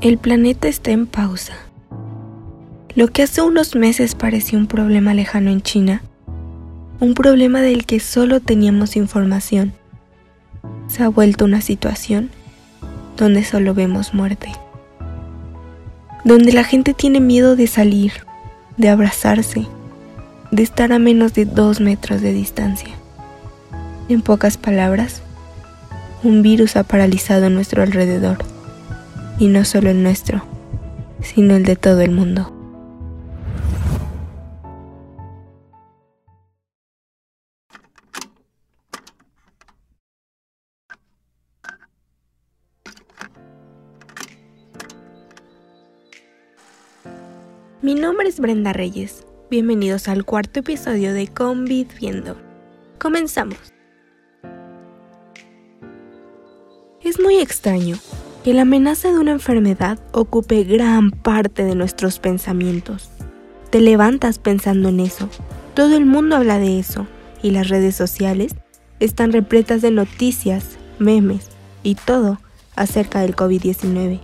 El planeta está en pausa. Lo que hace unos meses parecía un problema lejano en China, un problema del que solo teníamos información, se ha vuelto una situación donde solo vemos muerte, donde la gente tiene miedo de salir, de abrazarse, de estar a menos de dos metros de distancia. En pocas palabras, un virus ha paralizado nuestro alrededor y no solo el nuestro, sino el de todo el mundo. Mi nombre es Brenda Reyes. Bienvenidos al cuarto episodio de Conviviendo. Comenzamos. Es muy extraño que la amenaza de una enfermedad ocupe gran parte de nuestros pensamientos. Te levantas pensando en eso, todo el mundo habla de eso y las redes sociales están repletas de noticias, memes y todo acerca del COVID-19.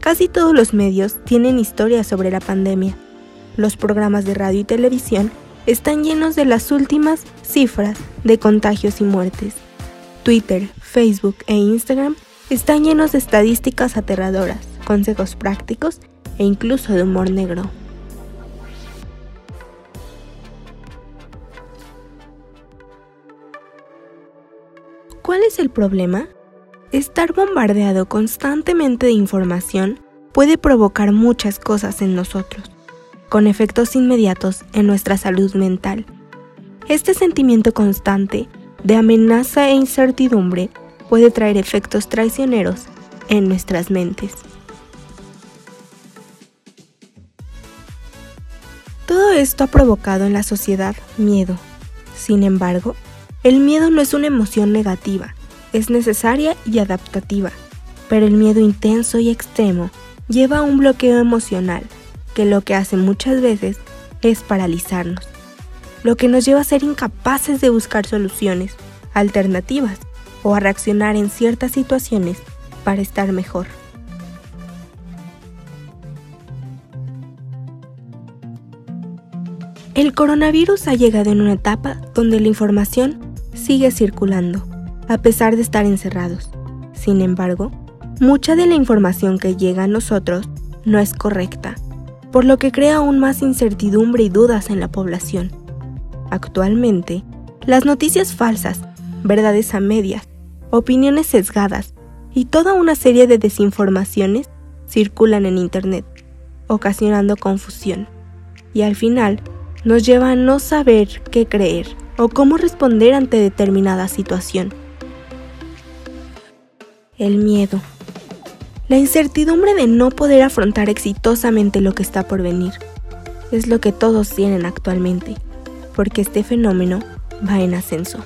Casi todos los medios tienen historias sobre la pandemia. Los programas de radio y televisión están llenos de las últimas cifras de contagios y muertes. Twitter, Facebook e Instagram están llenos de estadísticas aterradoras, consejos prácticos e incluso de humor negro. ¿Cuál es el problema? Estar bombardeado constantemente de información puede provocar muchas cosas en nosotros, con efectos inmediatos en nuestra salud mental. Este sentimiento constante de amenaza e incertidumbre puede traer efectos traicioneros en nuestras mentes. Todo esto ha provocado en la sociedad miedo. Sin embargo, el miedo no es una emoción negativa, es necesaria y adaptativa, pero el miedo intenso y extremo lleva a un bloqueo emocional que lo que hace muchas veces es paralizarnos, lo que nos lleva a ser incapaces de buscar soluciones, alternativas o a reaccionar en ciertas situaciones para estar mejor. El coronavirus ha llegado en una etapa donde la información sigue circulando, a pesar de estar encerrados. Sin embargo, mucha de la información que llega a nosotros no es correcta, por lo que crea aún más incertidumbre y dudas en la población. Actualmente, las noticias falsas, verdades a medias opiniones sesgadas y toda una serie de desinformaciones circulan en Internet, ocasionando confusión. Y al final nos lleva a no saber qué creer o cómo responder ante determinada situación. El miedo. La incertidumbre de no poder afrontar exitosamente lo que está por venir. Es lo que todos tienen actualmente, porque este fenómeno va en ascenso.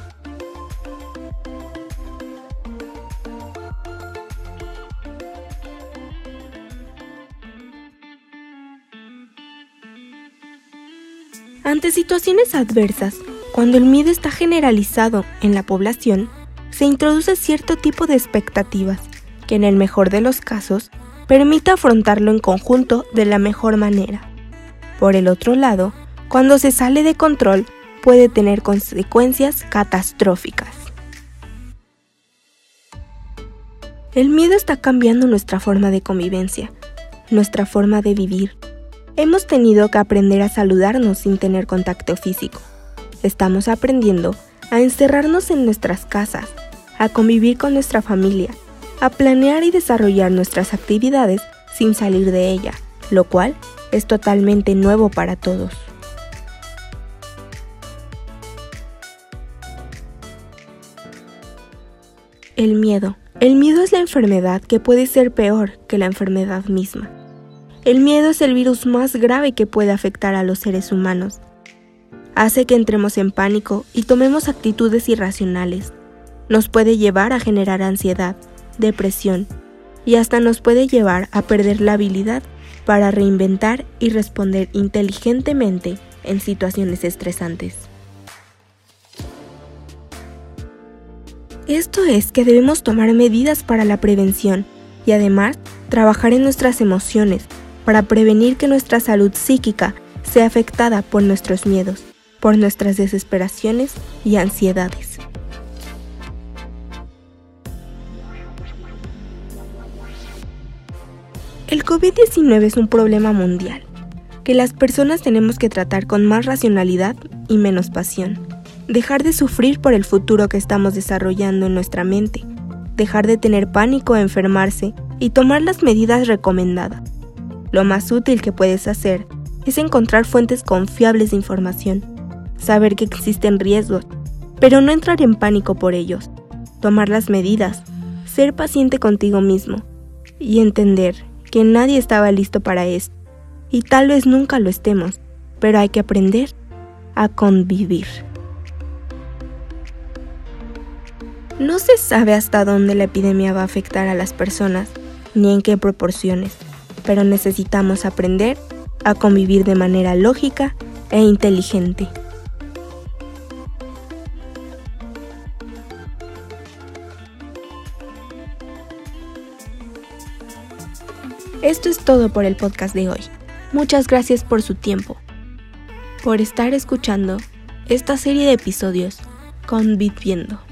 Ante situaciones adversas, cuando el miedo está generalizado en la población, se introduce cierto tipo de expectativas que en el mejor de los casos permite afrontarlo en conjunto de la mejor manera. Por el otro lado, cuando se sale de control puede tener consecuencias catastróficas. El miedo está cambiando nuestra forma de convivencia, nuestra forma de vivir, Hemos tenido que aprender a saludarnos sin tener contacto físico. Estamos aprendiendo a encerrarnos en nuestras casas, a convivir con nuestra familia, a planear y desarrollar nuestras actividades sin salir de ella, lo cual es totalmente nuevo para todos. El miedo. El miedo es la enfermedad que puede ser peor que la enfermedad misma. El miedo es el virus más grave que puede afectar a los seres humanos. Hace que entremos en pánico y tomemos actitudes irracionales. Nos puede llevar a generar ansiedad, depresión y hasta nos puede llevar a perder la habilidad para reinventar y responder inteligentemente en situaciones estresantes. Esto es que debemos tomar medidas para la prevención y además trabajar en nuestras emociones para prevenir que nuestra salud psíquica sea afectada por nuestros miedos, por nuestras desesperaciones y ansiedades. El COVID-19 es un problema mundial que las personas tenemos que tratar con más racionalidad y menos pasión. Dejar de sufrir por el futuro que estamos desarrollando en nuestra mente. Dejar de tener pánico a enfermarse y tomar las medidas recomendadas. Lo más útil que puedes hacer es encontrar fuentes confiables de información, saber que existen riesgos, pero no entrar en pánico por ellos, tomar las medidas, ser paciente contigo mismo y entender que nadie estaba listo para esto y tal vez nunca lo estemos, pero hay que aprender a convivir. No se sabe hasta dónde la epidemia va a afectar a las personas, ni en qué proporciones, pero necesitamos aprender a convivir de manera lógica e inteligente. Esto es todo por el podcast de hoy. Muchas gracias por su tiempo, por estar escuchando esta serie de episodios con Viendo.